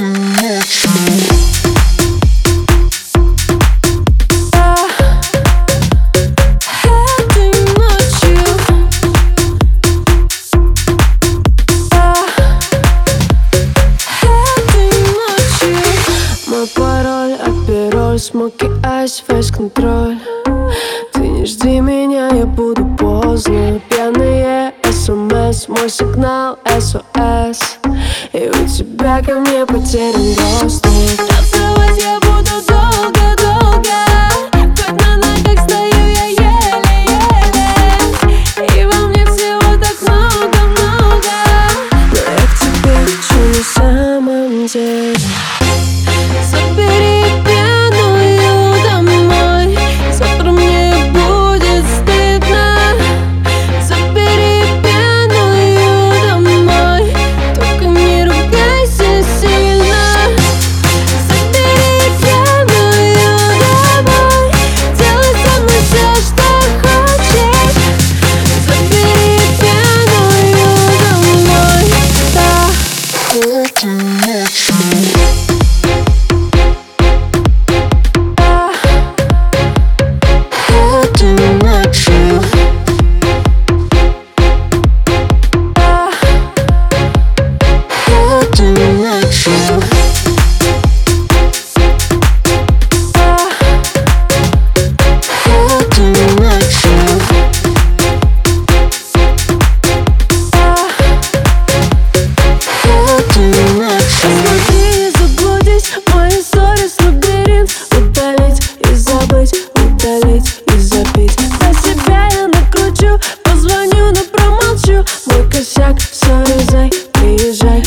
ночью, пароль от перо Смоки айс, весь контроль. Ты не жди меня, я буду поздно. Пьяные смс, мой сигнал СОС И у тебя тебя ко а мне потерян доступ. Танцевать я буду долго-долго Хоть на ногах стою я еле-еле. И во мне всего так много-много Но я к тебе хочу на самом деле? to me. так, срезай, приезжай